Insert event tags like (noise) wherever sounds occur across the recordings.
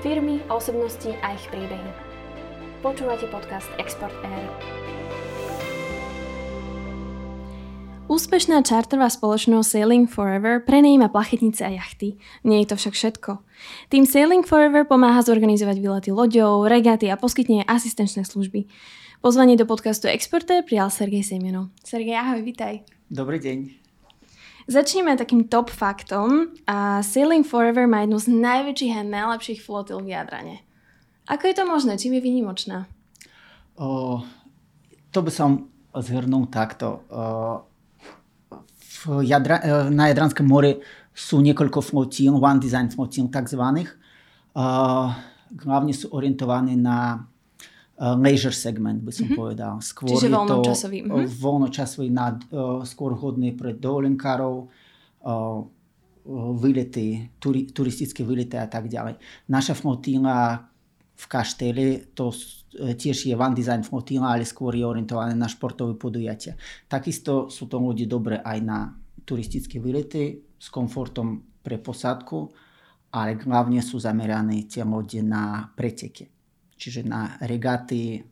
Firmy, osobnosti a ich príbehy. Počúvate podcast Export Air. Úspešná čarterová spoločnosť Sailing Forever prenajíma plachetnice a jachty. Nie je to však všetko. Tým Sailing Forever pomáha zorganizovať výlety loďou, regaty a poskytne asistenčné služby. Pozvanie do podcastu Exporter prijal Sergej Semeno. Sergej, ahoj, vitaj. Dobrý deň. Začneme takým top faktom. A Sailing Forever má jednu z najväčších a najlepších flotil v Jadrane. Ako je to možné? Čím je výnimočná? O, to by som zhrnul takto. O, Jadra, e, na Jadranskom mori sú niekoľko flotíl, one design flotíl takzvaných. Hlavne sú orientované na leisure segment, by som mm-hmm. povedal. Skôr Čiže voľnočasový. Mm-hmm. Voľnočasový, na, uh, skôr hodný pre dovolenkárov, uh, výlety, turi, turistické výlety a tak ďalej. Naša flotíla v Kašteli, to tiež je one design flotíla, ale skôr je orientované na športové podujatia. Takisto sú to ľudí dobre aj na turistické výlety s komfortom pre posádku, ale hlavne sú zamerané tie lode na preteky čiže na regaty,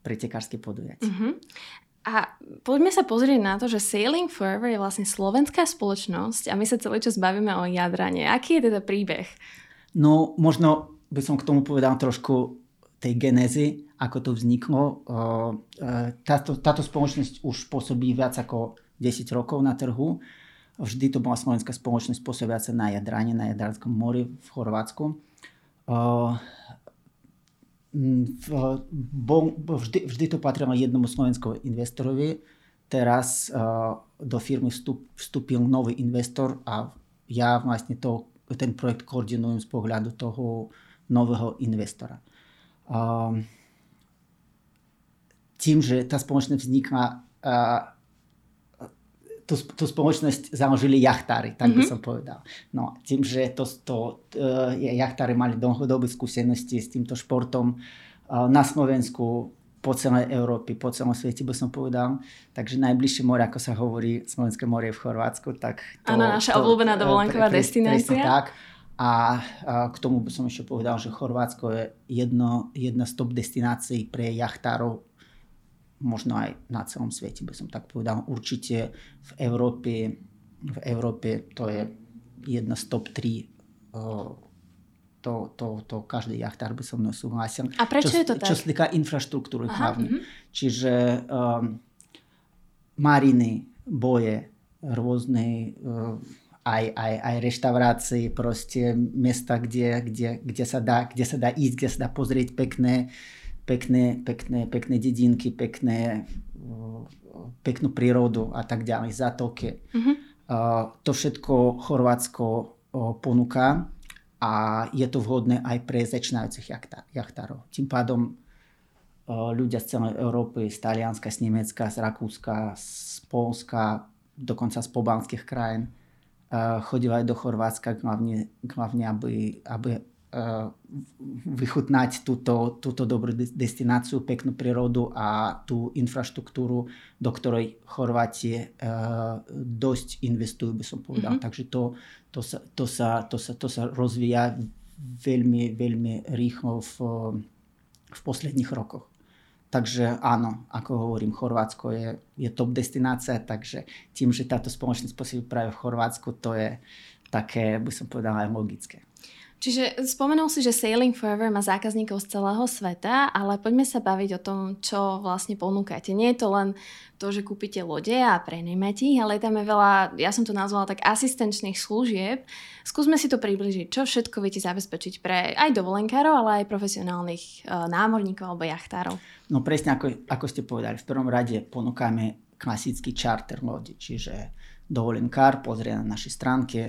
pretekárske podujatie. Uh-huh. A poďme sa pozrieť na to, že Sailing Forever je vlastne slovenská spoločnosť a my sa celý čas bavíme o Jadrane. Aký je teda príbeh? No, možno by som k tomu povedal trošku tej genézy, ako to vzniklo. Táto, táto spoločnosť už pôsobí viac ako 10 rokov na trhu. Vždy to bola slovenská spoločnosť pôsobiaca na Jadrane, na Jadranskom mori v Chorvátsku vždy, vždy to patrilo jednomu slovenskému investorovi. Teraz uh, do firmy vstup, vstúpil nový investor a ja vlastne to, ten projekt koordinujem z pohľadu toho nového investora. Uh, tým, že tá spoločnosť vznikla, tú, tú spoločnosť založili jachtári, tak mm-hmm. by som povedal. No, tým, že to, to uh, jachtári mali dlhodobé skúsenosti s týmto športom uh, na Slovensku, po celej Európe, po celom svete by som povedal. Takže najbližšie more, ako sa hovorí, Slovenské more je v Chorvátsku, tak to... Áno, naša to, obľúbená dovolenková pre, destinácia. tak. A, a k tomu by som ešte povedal, že Chorvátsko je jedno, jedna z top destinácií pre jachtárov možno aj na celom svete, by som tak povedal. Určite v Európe, v Európe to je jedna z top 3 to, to, to každý jachtár by mnou súhlasil. A prečo čo, je to tak? Čo sa týka infraštruktúry hlavne. Mm-hmm. Čiže um, mariny, boje, rôzne uh, aj, aj, aj reštaurácie, proste mesta, kde, kde, kde, sa dá, kde sa dá ísť, kde sa dá pozrieť pekné uh, pekné, pekné, pekné dedinky, pekné, peknú prírodu a tak ďalej, zatoky. Mm-hmm. To všetko Chorvátsko ponúka a je to vhodné aj pre začínajúcich jachtárov. Tým pádom ľudia z celej Európy, z Talianska, z Nemecka, z Rakúska, z Polska, dokonca z pobalských krajín chodili do Chorvátska hlavne, hlavne aby, aby vychutnať túto, túto dobrú destináciu, peknú prírodu a tú infraštruktúru, do ktorej Chorváti uh, dosť investujú, by som povedal. Mm-hmm. Takže to, to, sa, to, sa, to, sa, to sa rozvíja veľmi, veľmi rýchlo v, v posledných rokoch. Takže áno, ako hovorím, Chorvátsko je, je top destinácia, takže tým, že táto spoločnosť pôsobí práve v Chorvátsku, to je také, by som povedal, aj logické. Čiže spomenul si, že Sailing Forever má zákazníkov z celého sveta, ale poďme sa baviť o tom, čo vlastne ponúkate. Nie je to len to, že kúpite lode a prenajmete ich, ale tam je veľa, ja som to nazvala tak asistenčných služieb. Skúsme si to približiť. Čo všetko viete zabezpečiť pre aj dovolenkárov, ale aj profesionálnych uh, námorníkov alebo jachtárov? No presne ako, ako ste povedali. V prvom rade ponúkame klasický charter lodi, čiže dovolenkár pozrie na našej stránke,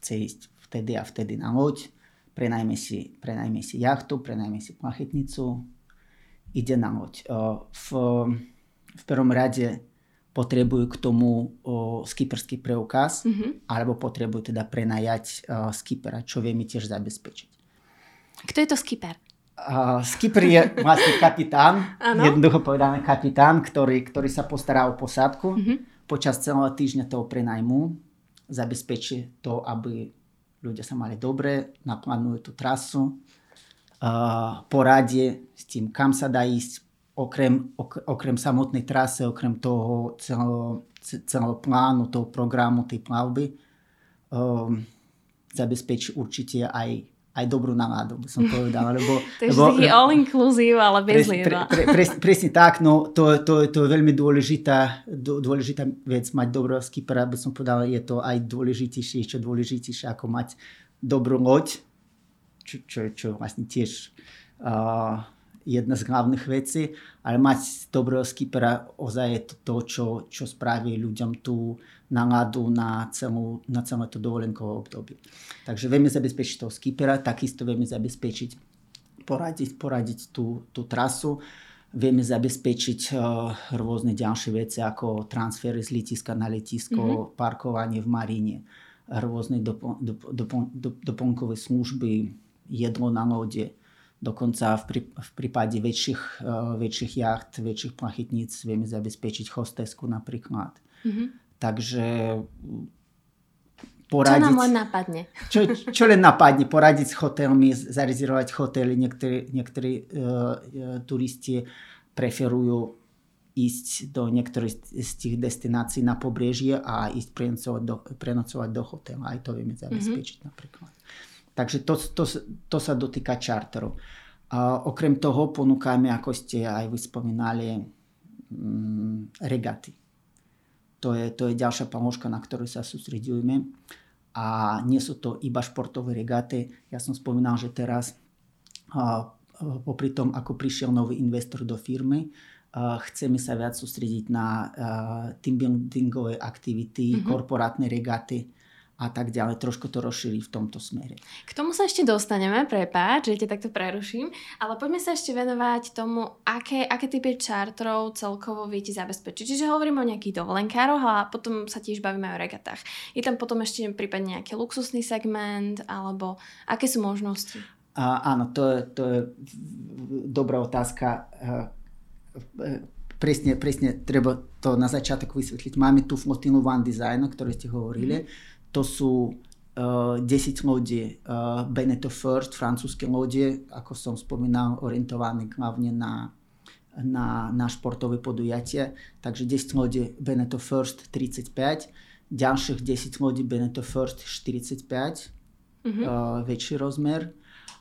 chce ísť vtedy a vtedy na loď, prenajme si, prenajme si jachtu, prenajme si plachetnicu, ide na loď. V, v prvom rade potrebujú k tomu o, skipperský preukaz, mm-hmm. alebo potrebujú teda prenajať o, skipera, čo vieme tiež zabezpečiť. Kto je to skipper? Uh, skipper je (laughs) vlastne kapitán, jednoducho povedané kapitán, ktorý, ktorý sa postará o posádku. Mm-hmm. Počas celého týždňa toho prenajmu zabezpečí to, aby ľudia sa mali dobre, naplánujú tú trasu, uh, poradie s tým, kam sa dá ísť, okrem, ok, okrem samotnej trasy, okrem toho celého, celého plánu, toho programu, tej plavby, um, zabezpečí určite aj aj dobrú náladu, by som povedal. (laughs) Lebo, to je lebo, all inclusive, ale bez pre, pre, pre, pre, Presne tak, no to, to, to je veľmi dôležitá, dôležitá vec mať dobrého skipera, by som povedal, je to aj dôležitejšie, čo dôležitejšie ako mať dobrú loď, čo, čo, čo vlastne tiež uh, jedna z hlavných vecí, ale mať dobrého skipera ozaj je to, to čo, čo spraví ľuďom tú náladu na, celú, na celé to dovolenkové obdobie. Takže vieme zabezpečiť toho skipera, takisto vieme zabezpečiť, poradiť, poradiť tú, tú trasu, vieme zabezpečiť uh, rôzne ďalšie veci ako transfery z letiska na letisko, mm-hmm. parkovanie v maríne, rôzne dopon, dopon, dopon, doplnkové služby, jedlo na lode, Dokonca v, prí, v prípade väčších, uh, väčších jacht, väčších plachytníc vieme zabezpečiť hostesku napríklad. Mm-hmm. Takže poradiť... Čo nám len napadne? Čo, čo len napadne? Poradiť s hotelmi, zarezervovať hotely. Niektorí, niektorí uh, uh, turisti preferujú ísť do niektorých z tých destinácií na pobrežie a ísť prenocovať do, prenocovať do hotela. Aj to vieme zabezpečiť mm-hmm. napríklad. Takže to, to, to sa dotýka čarterov. A okrem toho ponúkame, ako ste aj vy spomínali, mm, regaty. To je, to je ďalšia položka, na ktorú sa sústredujeme. A nie sú to iba športové regaty. Ja som spomínal, že teraz popri tom, ako prišiel nový investor do firmy, chceme sa viac sústrediť na team buildingové aktivity, mm-hmm. korporátne regaty, a tak ďalej. Trošku to rozšíri v tomto smere. K tomu sa ešte dostaneme, prepáč, že ťa takto preruším, ale poďme sa ešte venovať tomu, aké, aké typy čartrov celkovo viete zabezpečiť. Čiže hovoríme o nejakých dovolenkároch a potom sa tiež bavíme o regatách. Je tam potom ešte prípadne nejaký luxusný segment, alebo aké sú možnosti? A, áno, to je, to je dobrá otázka. Presne, presne, treba to na začiatok vysvetliť. Máme tu flotilu One Design, o ktorej ste hovorili. Mm to sú uh, eh, 10 lodí uh, Beneteau First, francúzske lode, ako som spomínal, orientované hlavne na, na, na športové podujatie. Takže 10 lodí Beneteau First 35, ďalších 10 lodí Beneteau First 45, mm-hmm. uh, väčší rozmer.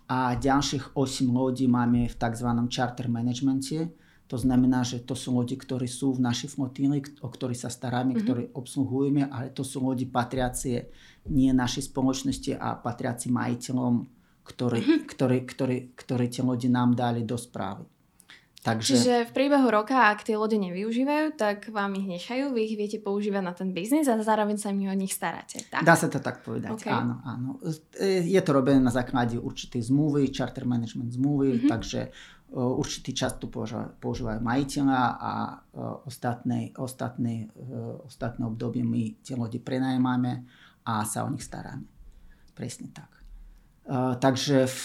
A ďalších 8 lodí máme v tzv. charter managemente, to znamená, že to sú lodi, ktorí sú v našej flotíle, o ktorých sa staráme, mm-hmm. ktoré obsluhujeme, ale to sú lodi patriacie nie našej spoločnosti a patriaci majiteľom, ktorí, mm-hmm. ktorí, ktorí, ktorí tie lodi nám dali do správy. Takže... Čiže v priebehu roka, ak tie lode nevyužívajú, tak vám ich nechajú, vy ich viete používať na ten biznis a zároveň sa mi o nich staráte. Tak? Dá sa to tak povedať, okay. áno, áno. Je to robené na základe určitej zmluvy, charter management zmluvy, mm-hmm. takže určitý čas tu používajú majiteľa a ostatné, ostatné, ostatné obdobie my tie lode prenajímame a sa o nich staráme. Presne tak. Takže v,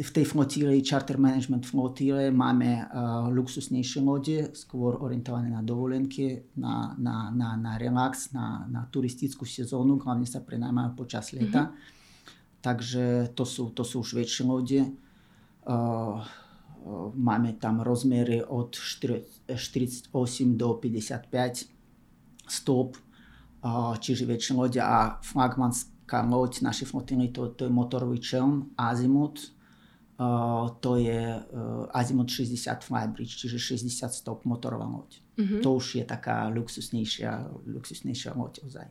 v tej flotíle, charter management flotíle máme luxusnejšie lode, skôr orientované na dovolenky, na, na, na, na relax, na, na turistickú sezónu, hlavne sa prenajímajú počas leta. Mm-hmm. Takže to sú, to sú už väčšie lode. Uh, máme tam rozmery od 48 do 55 stop, čiže väčšie lode a flagmanská loď našej flotily to, to je motorový čelm Azimut, to je Azimut 60 Flybridge, čiže 60 stop motorová loď. Mm-hmm. To už je taká luxusnejšia, luxusnejšia loď ozaj.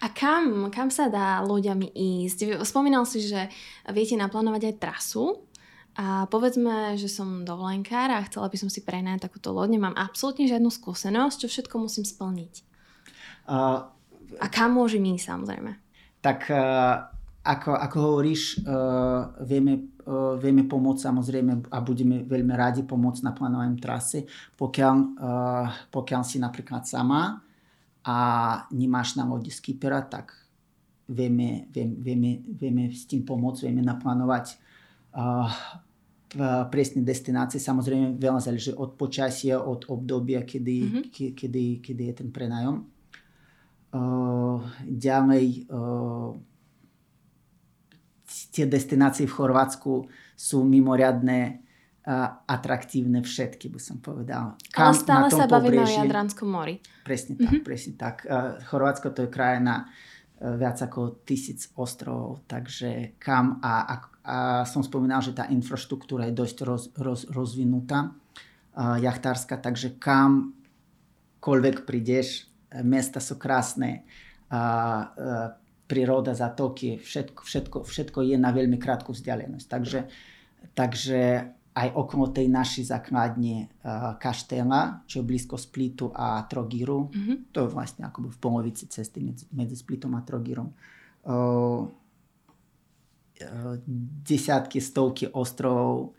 A kam, kam sa dá loďami ísť? Spomínal si, že viete naplánovať aj trasu. A povedzme, že som dovolenkár a chcela by som si prenajať takúto loď, nemám absolútne žiadnu skúsenosť, čo všetko musím splniť. Uh, a kam môžem ísť samozrejme? Tak uh, ako, ako hovoríš, uh, vieme, uh, vieme pomôcť samozrejme a budeme veľmi radi pomôcť na plánovaní trasy, pokiaľ, uh, pokiaľ si napríklad sama a nemáš na lodi skipera, tak vieme, vieme, vieme, vieme s tým pomôcť, vieme naplánovať presné destinácie. Samozrejme veľa záleží od počasia, od obdobia, kedy, mm-hmm. ke, kedy, kedy je ten prenajom. Uh, ďalej uh, tie destinácie v Chorvátsku sú mimoriadne atraktívne všetky, by som povedal. Kam Ale stále sa bavíme o Jadranskom mori. Presne tak, mm-hmm. presne tak. Chorvátsko to je krajina viac ako tisíc ostrovov, takže kam a, a, a som spomínal, že tá infraštruktúra je dosť roz, roz, rozvinutá jachtárska, takže kamkoľvek prídeš, mesta sú krásne, uh, uh, príroda, zatoky, všetko, všetko, všetko je na veľmi krátku vzdialenosť. Takže, takže aj okolo tej našej základne uh, Kaštela, čo je blízko Splitu a Trogiru. Mm-hmm. To je vlastne akoby v polovici cesty medzi, medzi Splitom a Trogirom. Uh, uh, desiatky, stovky ostrovov,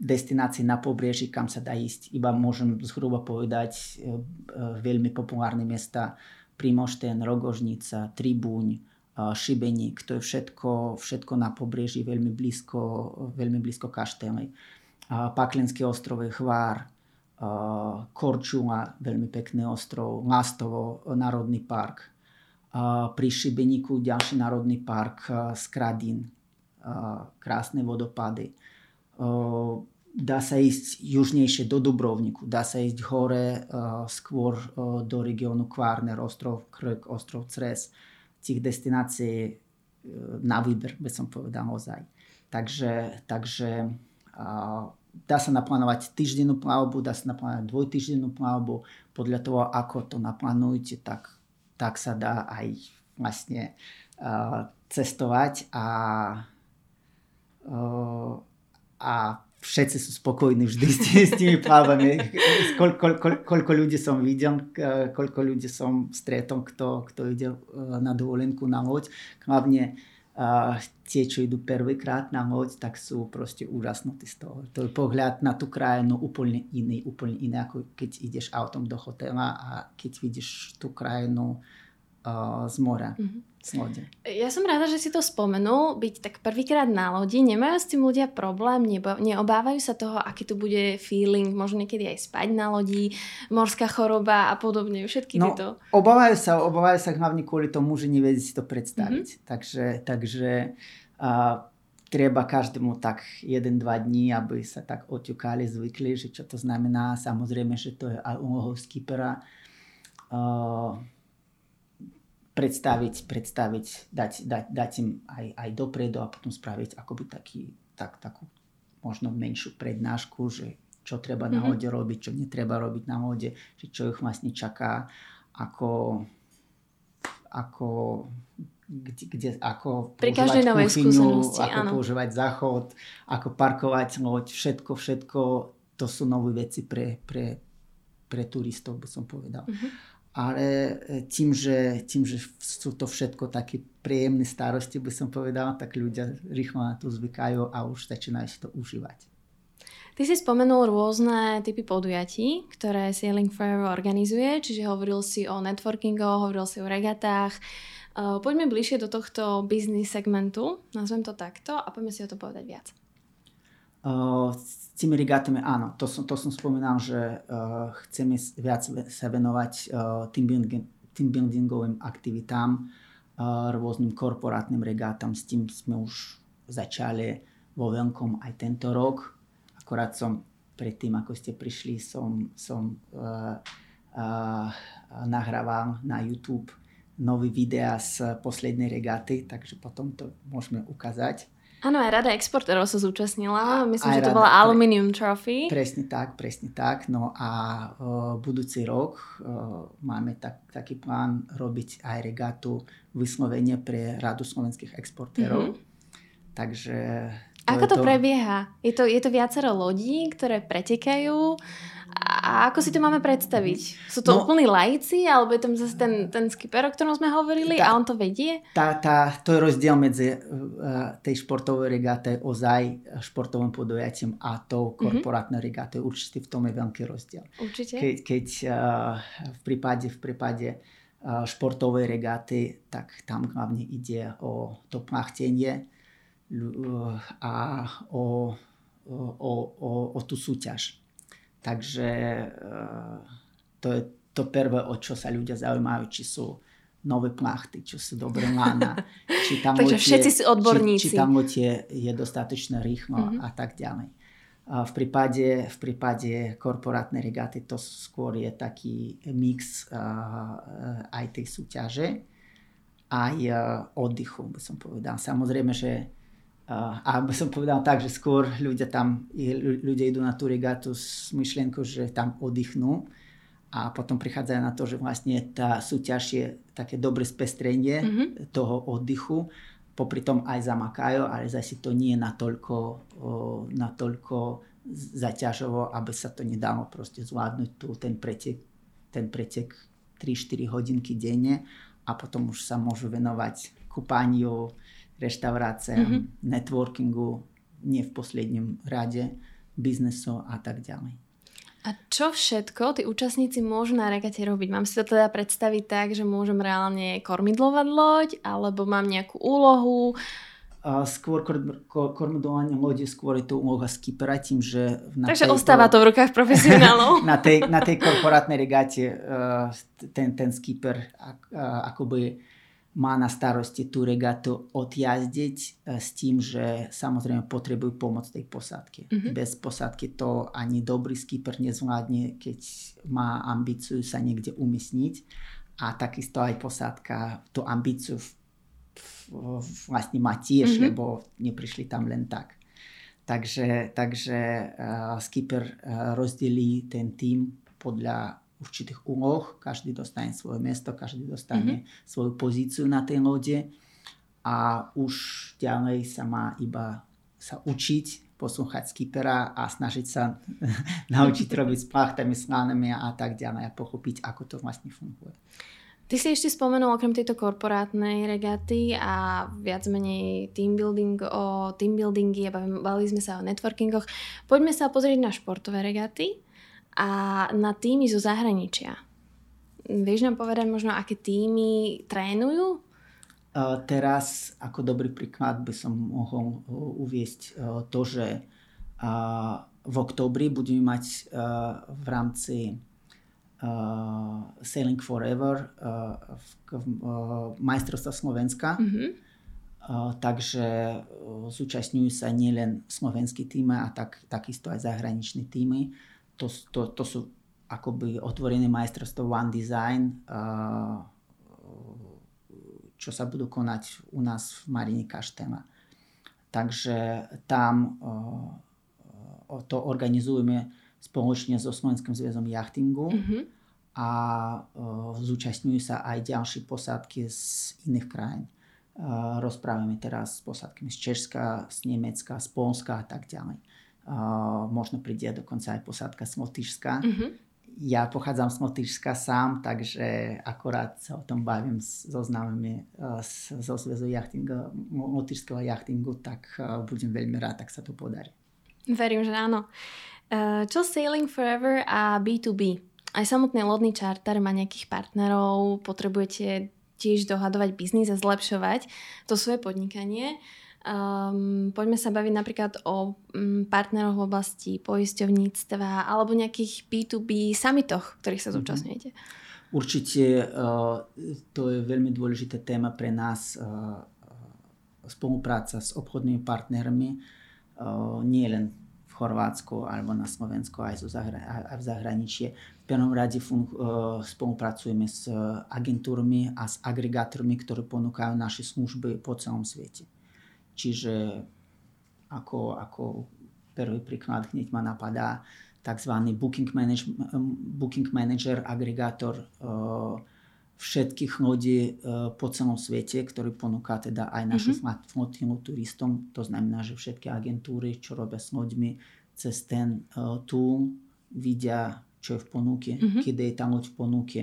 destinácií na pobreží, kam sa dá ísť. Iba môžem zhruba povedať uh, uh, veľmi populárne miesta Primošten, Rogožnica, Tribuň, Šibeník, to je všetko, všetko na pobreží, veľmi blízko, veľmi blízko Kaštely. Paklenský ostrov je Chvár, Korčula, veľmi pekný ostrov, Lastovo, národný park. Pri Šibeníku ďalší národný park Skradín, krásne vodopady. Dá sa ísť južnejšie do Dubrovniku, dá sa ísť hore skôr do regiónu Kvárner, ostrov Krk, ostrov Cres tých destinácií e, na výber, by som povedal ozaj. Takže, takže dá sa naplánovať týždennú plavbu, dá sa naplánovať dvojtýždennú plavbu. Podľa toho, ako to naplánujete, tak, tak sa dá aj vlastne a, cestovať a, a, a všetci sú spokojní vždy s, tými, s tými plavami. Koľko, koľko, koľko ľudí som videl, koľko ľudí som stretol, kto, kto ide e, na dovolenku na loď. Hlavne uh, tie, čo idú prvýkrát na loď, tak sú proste úžasnutí z toho. To je pohľad na tú krajinu úplne iný, úplne iný, ako keď ideš autom do hotela a keď vidíš tú krajinu z mora. Mm-hmm z lode. Ja som rada, že si to spomenul, byť tak prvýkrát na lodi. Nemajú s tým ľudia problém? Nebo, neobávajú sa toho, aký tu bude feeling, možno niekedy aj spať na lodi, morská choroba a podobne, všetky no, tieto? obávajú sa, obávajú sa hlavne kvôli tomu, že nevedí si to predstaviť. Mm-hmm. Takže, takže a, treba každému tak 1-2 dní, aby sa tak oťukali, zvykli, že čo to znamená. Samozrejme, že to je aj úlohou skipera. Uh, predstaviť, predstaviť dať, dať, dať im aj, aj dopredu a potom spraviť akoby taký, tak, takú možno menšiu prednášku, že čo treba na lode mm-hmm. robiť, čo netreba robiť na lode, že čo ich vlastne čaká, ako, ako kde, kde, ako Pri každej novej kuchyňu, ako áno. používať záchod, ako parkovať loď, všetko, všetko, to sú nové veci pre, pre, pre turistov, by som povedal. Mm-hmm ale e, tým že, tým, že sú to všetko také príjemné starosti, by som povedal, tak ľudia rýchlo na to zvykajú a už začínajú si to užívať. Ty si spomenul rôzne typy podujatí, ktoré Sailing Forever organizuje, čiže hovoril si o networkingoch, hovoril si o regatách. Uh, poďme bližšie do tohto business segmentu, nazvem to takto a poďme si o to povedať viac. Uh, tými regátami áno, to som, to som spomínal, že uh, chceme viac sa venovať uh, team, building, team buildingovým aktivitám, rôznym korporátnym regátam. S tým sme už začali vo veľkom aj tento rok. Akorát som predtým, ako ste prišli, som, som uh, uh, nahrával na YouTube nový videa z poslednej regáty, takže potom to môžeme ukázať. Áno, aj Rada exportérov sa zúčastnila. Myslím, aj že to rada, bola Aluminium Trophy. Presne tak, presne tak. No a uh, budúci rok uh, máme tak, taký plán robiť aj regatu vyslovene pre Radu slovenských exportérov. Mm-hmm. Takže... To Ako to, to prebieha? Je to, je to viacero lodí, ktoré pretekajú a ako si to máme predstaviť? Sú to no, úplní lajci, alebo je tam zase ten, ten skipper, o ktorom sme hovorili tá, a on to vedie? Tá, tá, to je rozdiel medzi uh, tej športovej regáte ozaj športovým podujatím a tou mhm. korporátnou mm-hmm. regátou. Určite v tom je veľký rozdiel. Určite. Ke, keď uh, v prípade, v prípade uh, športovej regáty, tak tam hlavne ide o to plachtenie a o, o, o, o, tú súťaž Takže eh, to je to prvé, o čo sa ľudia zaujímajú, či sú nové plachty, čo sú dobré lana. (laughs) Či tam Takže všetci sú odborníci. Či, či tam lotie je dostatočne rýchlo mm-hmm. a tak ďalej. A v prípade, v prípade korporátnej regaty to skôr je taký mix uh, aj tej súťaže, aj uh, oddychu, by som povedal. Samozrejme, že a by som povedal tak, že skôr ľudia tam, ľudia idú na tú regatu s myšlienkou, že tam oddychnú a potom prichádzajú na to, že vlastne tá súťaž je také dobré spestrenie mm-hmm. toho oddychu popri tom aj zamakajú, ale zase to nie je natoľko, o, natoľko zaťažovo, aby sa to nedalo proste zvládnuť tu, ten pretek, ten pretek 3-4 hodinky denne a potom už sa môžu venovať kúpaniu, reštauráciám, mm-hmm. networkingu, nie v posledním rade, biznesu a tak ďalej. A čo všetko tí účastníci môžu na regate robiť? Mám si to teda predstaviť tak, že môžem reálne kormidlovať loď, alebo mám nejakú úlohu? A skôr kormidlovanie lode, skôr je to úloha skipera, tým, že... Na Takže tejto, ostáva to v rukách profesionálov. (laughs) na, tej, na tej korporátnej regate uh, ten, ten skipper uh, akoby má na starosti tú regatu odjazdiť e, s tým, že samozrejme potrebujú pomoc tej posádky. Mm-hmm. Bez posádky to ani dobrý skipper nezvládne, keď má ambíciu sa niekde umiestniť. A takisto aj posádka tú ambíciu vlastne má tiež, mm-hmm. lebo neprišli tam len tak. Takže, takže uh, skipper uh, rozdelí ten tým podľa určitých úloh, každý dostane svoje miesto, každý dostane mm-hmm. svoju pozíciu na tej lode a už ďalej sa má iba sa učiť, poslúchať skipera a snažiť sa (laughs) naučiť robiť s plachtami, slánami a tak ďalej a pochopiť, ako to vlastne funguje. Ty si ešte spomenul okrem tejto korporátnej regaty a viac menej team building o team buildingy a bavili sme sa o networkingoch. Poďme sa pozrieť na športové regaty a na týmy zo zahraničia. Vieš nám povedať možno, aké týmy trénujú? Uh, teraz ako dobrý príklad by som mohol uh, uviesť uh, to, že v oktobri budeme mať uh, v rámci Sailing Forever v, majstrovstva Slovenska. Mm-hmm. Takže zúčastňujú sa nielen slovenskí týmy, a tak, takisto aj zahraniční týmy to, to, to sú akoby otvorené majstrovstvo One Design, čo sa budú konať u nás v Marine Kaštela. Takže tam to organizujeme spoločne so Slovenským zväzom jachtingu mm-hmm. a zúčastňujú sa aj ďalšie posádky z iných krajín. Rozprávame teraz s posádkami z Česka, z Nemecka, z Polska a tak ďalej. Uh, možno príde dokonca aj posádka z Motýžska. Mm-hmm. Ja pochádzam z Motýžska sám, takže akorát sa o tom bavím so známymi uh, zo Zväzu jachtingu, Motýžského jachtingu, tak uh, budem veľmi rád, tak sa to podarí. Verím, že áno. Uh, čo Sailing Forever a B2B? Aj samotný lodný charter má nejakých partnerov, potrebujete tiež dohadovať biznis a zlepšovať to svoje podnikanie. Um, poďme sa baviť napríklad o um, partneroch v oblasti poisťovníctva alebo nejakých B2B samitoch, ktorých sa mhm. zúčastňujete. Určite uh, to je veľmi dôležitá téma pre nás uh, spolupráca s obchodnými partnermi uh, nie len v Chorvátsku alebo na Slovensku aj, zahra- aj v zahraničí. V prvom rade fun- uh, spolupracujeme s agentúrmi a s agregátormi, ktorí ponúkajú naše služby po celom svete. Čiže ako, ako prvý príklad hneď ma napadá tzv. Booking, manage, booking Manager, agregátor uh, všetkých lodí uh, po celom svete, ktorý ponúka teda aj našu mm-hmm. flotilu turistom. To znamená, že všetky agentúry, čo robia s loďmi, cez ten uh, tool vidia, čo je v ponuke, mm-hmm. kedy je tá loď v ponuke,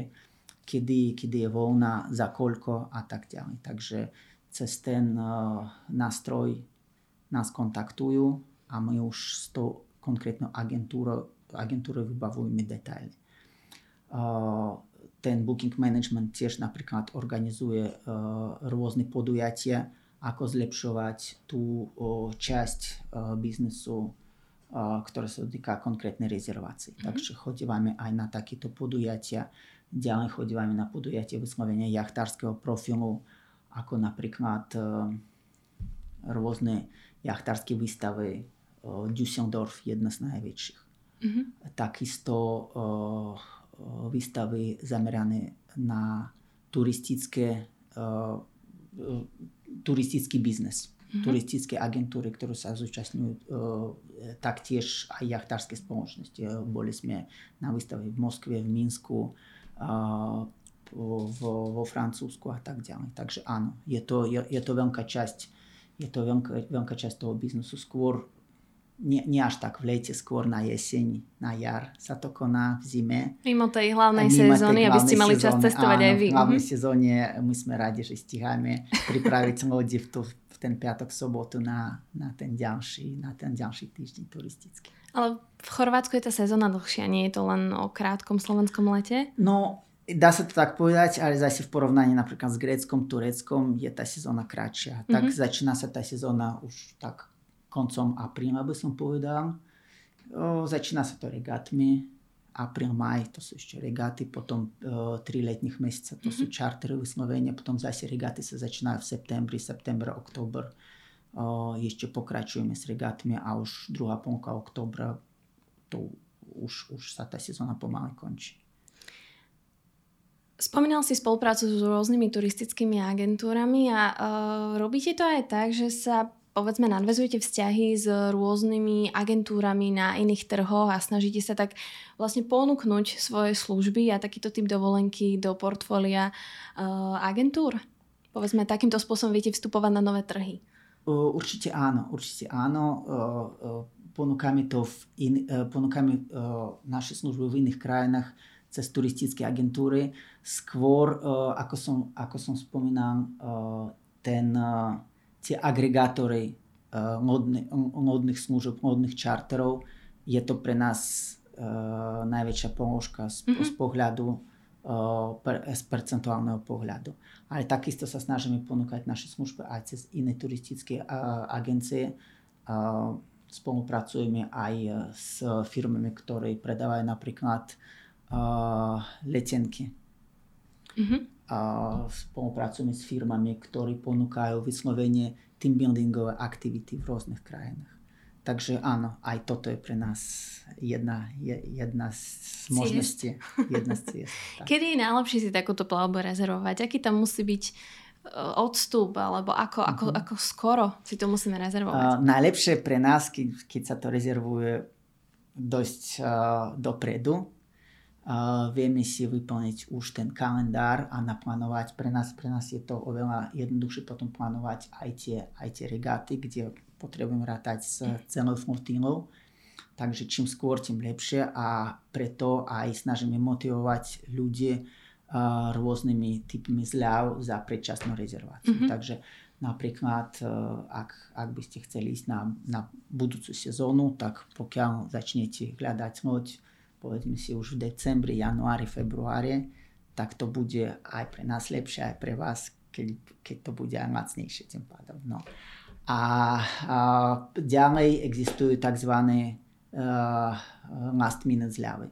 kedy, kedy je voľná, za koľko a tak ďalej. Takže cez ten uh, nástroj nás kontaktujú a my už s tou konkrétnou agentúrou, agentúrou vybavujeme detaily. Uh, ten booking management tiež napríklad organizuje uh, rôzne podujatia, ako zlepšovať tú časť biznesu, ktorá sa týka konkrétnej rezervácie. Mm-hmm. Takže chodívame aj na takéto podujatia, ďalej chodívame na podujatie vyslovene jachtárskeho profilu, ako napríklad uh, rôzne jachtárske výstavy. Uh, Düsseldorf, jedna z najväčších. Mm-hmm. Takisto uh, výstavy zamerané na turistické, turistický biznes. Mm-hmm. Turistické agentúry, ktoré sa zúčastňujú, taktiež aj jachtárske spoločnosti. Boli sme na výstave v Moskve, v Minsku, vo, vo Francúzsku a tak ďalej. Takže áno, je to, je, je to veľká časť je to veľká, veľká časť toho biznesu. Skôr nie, nie až tak v lete, skôr na jeseň, na jar sa to koná v zime. Mimo tej hlavnej mimo sezóny, tej aby ste mali čas cestovať áno, aj vy. v hlavnej mhm. sezóne my sme radi, že stíhame pripraviť (laughs) lodi v, tu, v ten piatok, sobotu na, na, ten ďalší, na ten ďalší týždeň turistický. Ale v Chorvátsku je tá sezóna dlhšia, nie je to len o krátkom slovenskom lete? No, dá sa to tak povedať, ale zase v porovnaní napríklad s Gréckom, Tureckom je tá sezóna kratšia. Mm-hmm. Tak mhm. začína sa tá sezóna už tak koncom apríla by som povedal. O, začína sa to regatmi, apríl, maj, to sú ešte regaty, potom o, tri letných mesiaca, to mm-hmm. sú čartery vyslovene, potom zase regaty sa začínajú v septembri, september, október. O, ešte pokračujeme s regatmi a už druhá polka októbra, to už, už sa tá sezóna pomaly končí. Spomínal si spoluprácu s rôznymi turistickými agentúrami a uh, robíte to aj tak, že sa povedzme nadvezujete vzťahy s rôznymi agentúrami na iných trhoch a snažíte sa tak vlastne ponúknuť svoje služby a takýto typ dovolenky do portfólia uh, agentúr? Povedzme, takýmto spôsobom viete vstupovať na nové trhy. Určite áno, určite áno. Ponúkame to v in, ponúkame naše služby v iných krajinách cez turistické agentúry. Skôr, ako som, ako som spomínal, ten tie agregátory uh, modný, modných služeb, modných čarterov, je to pre nás uh, najväčšia položka z, mm-hmm. z pohľadu per, z percentuálneho pohľadu. Ale takisto sa snažíme ponúkať naše služby aj cez iné turistické uh, agencie. Uh, spolupracujeme aj s firmami, ktoré predávajú napríklad uh, letenky. Mm-hmm a spolupracujeme s firmami, ktorí ponúkajú vyslovene team buildingové aktivity v rôznych krajinách. Takže áno, aj toto je pre nás jedna, jedna z možností. Jedna z ciest. (laughs) Kedy je najlepšie si takúto plavbu rezervovať? Aký tam musí byť e, odstup, alebo ako, ako, uh-huh. ako skoro si to musíme rezervovať? Uh, najlepšie pre nás, keď, keď sa to rezervuje dosť uh, dopredu, vieme si vyplniť už ten kalendár a naplánovať. Pre nás, pre nás je to oveľa jednoduchšie potom plánovať aj tie, aj tie regáty, kde potrebujeme rátať s celou flotilou. Takže čím skôr, tým lepšie a preto aj snažíme motivovať ľudí rôznymi typmi zľav za predčasnú rezerváciu. Mm-hmm. Takže napríklad, uh, ak, ak by ste chceli ísť na, na budúcu sezónu, tak pokiaľ začnete hľadať loď povedzme si už v decembri, januári, februári, tak to bude aj pre nás lepšie, aj pre vás, keď, keď to bude aj lacnejšie tým pádom. No. A, a ďalej existujú tzv. Uh, last minute zľavy.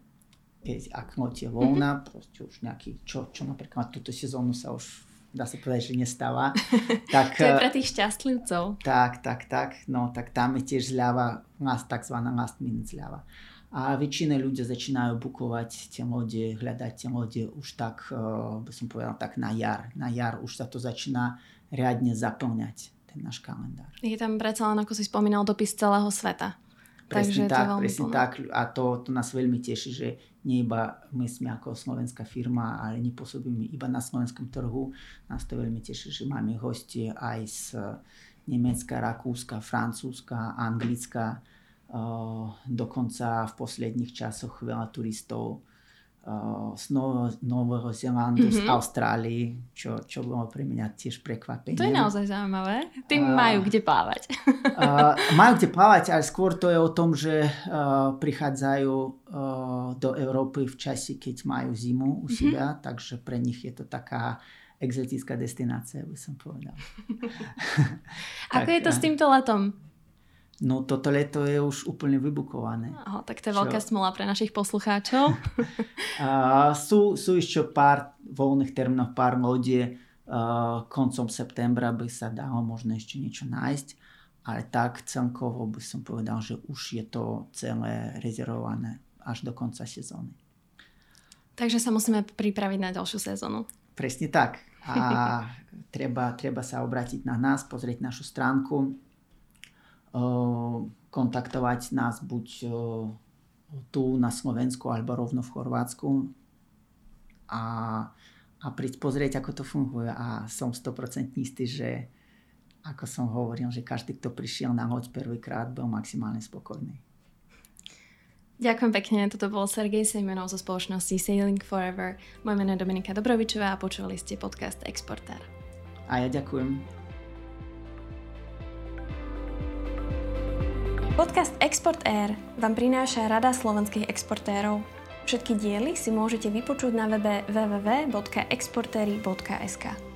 Keď ak je voľná, mm-hmm. proste už nejaký, čo, čo napríklad túto sezónu sa už dá sa povedať, že nestáva. (laughs) tak, to je pre tých šťastlivcov. Tak, tak, tak. No, tak tam je tiež zľava, tzv. last minute zľava a väčšina ľudia začínajú bukovať tie lode, hľadať tie lode už tak, uh, by som povedal, tak na jar. Na jar už sa to začína riadne zaplňať, ten náš kalendár. Je tam predsa len, ako si spomínal, dopis celého sveta. Presne Takže tak, presne plno. tak. A to, to nás veľmi teší, že nie iba my sme ako slovenská firma, ale nepôsobíme iba na slovenskom trhu. Nás to veľmi teší, že máme hostie aj z Nemecka, Rakúska, Francúzska, Anglicka, dokonca v posledných časoch veľa turistov z Nového Zelandu, mm-hmm. z mhm. Austrálii, čo, čo bolo pre mňa tiež prekvapenie. To je naozaj zaujímavé. Tým uh, majú kde plávať. uh, majú kde plávať, ale skôr to je o tom, že uh, prichádzajú uh, do Európy v časi, keď majú zimu u mm-hmm. seba, takže pre nich je to taká exotická destinácia, by som povedal. (laughs) Ako tak, je to s týmto letom? No toto leto je už úplne vybukované. Aho, tak to je veľká smola pre našich poslucháčov. (laughs) a, sú, sú ešte pár voľných termínov, pár lodie. Uh, koncom septembra by sa dalo možno ešte niečo nájsť, ale tak celkovo by som povedal, že už je to celé rezervované až do konca sezóny. Takže sa musíme pripraviť na ďalšiu sezónu. Presne tak. A (laughs) treba, treba sa obrátiť na nás, pozrieť našu stránku, kontaktovať nás buď tu na Slovensku alebo rovno v Chorvátsku a, a prísť pozrieť, ako to funguje a som 100% istý, že ako som hovoril, že každý, kto prišiel na loď prvýkrát, bol maximálne spokojný. Ďakujem pekne, toto bol Sergej Sejmenov zo spoločnosti Sailing Forever. Moje meno je Dominika Dobrovičová a počúvali ste podcast Exporter. A ja ďakujem. Podcast Export Air vám prináša Rada slovenských exportérov. Všetky diely si môžete vypočuť na webe www.exportery.sk.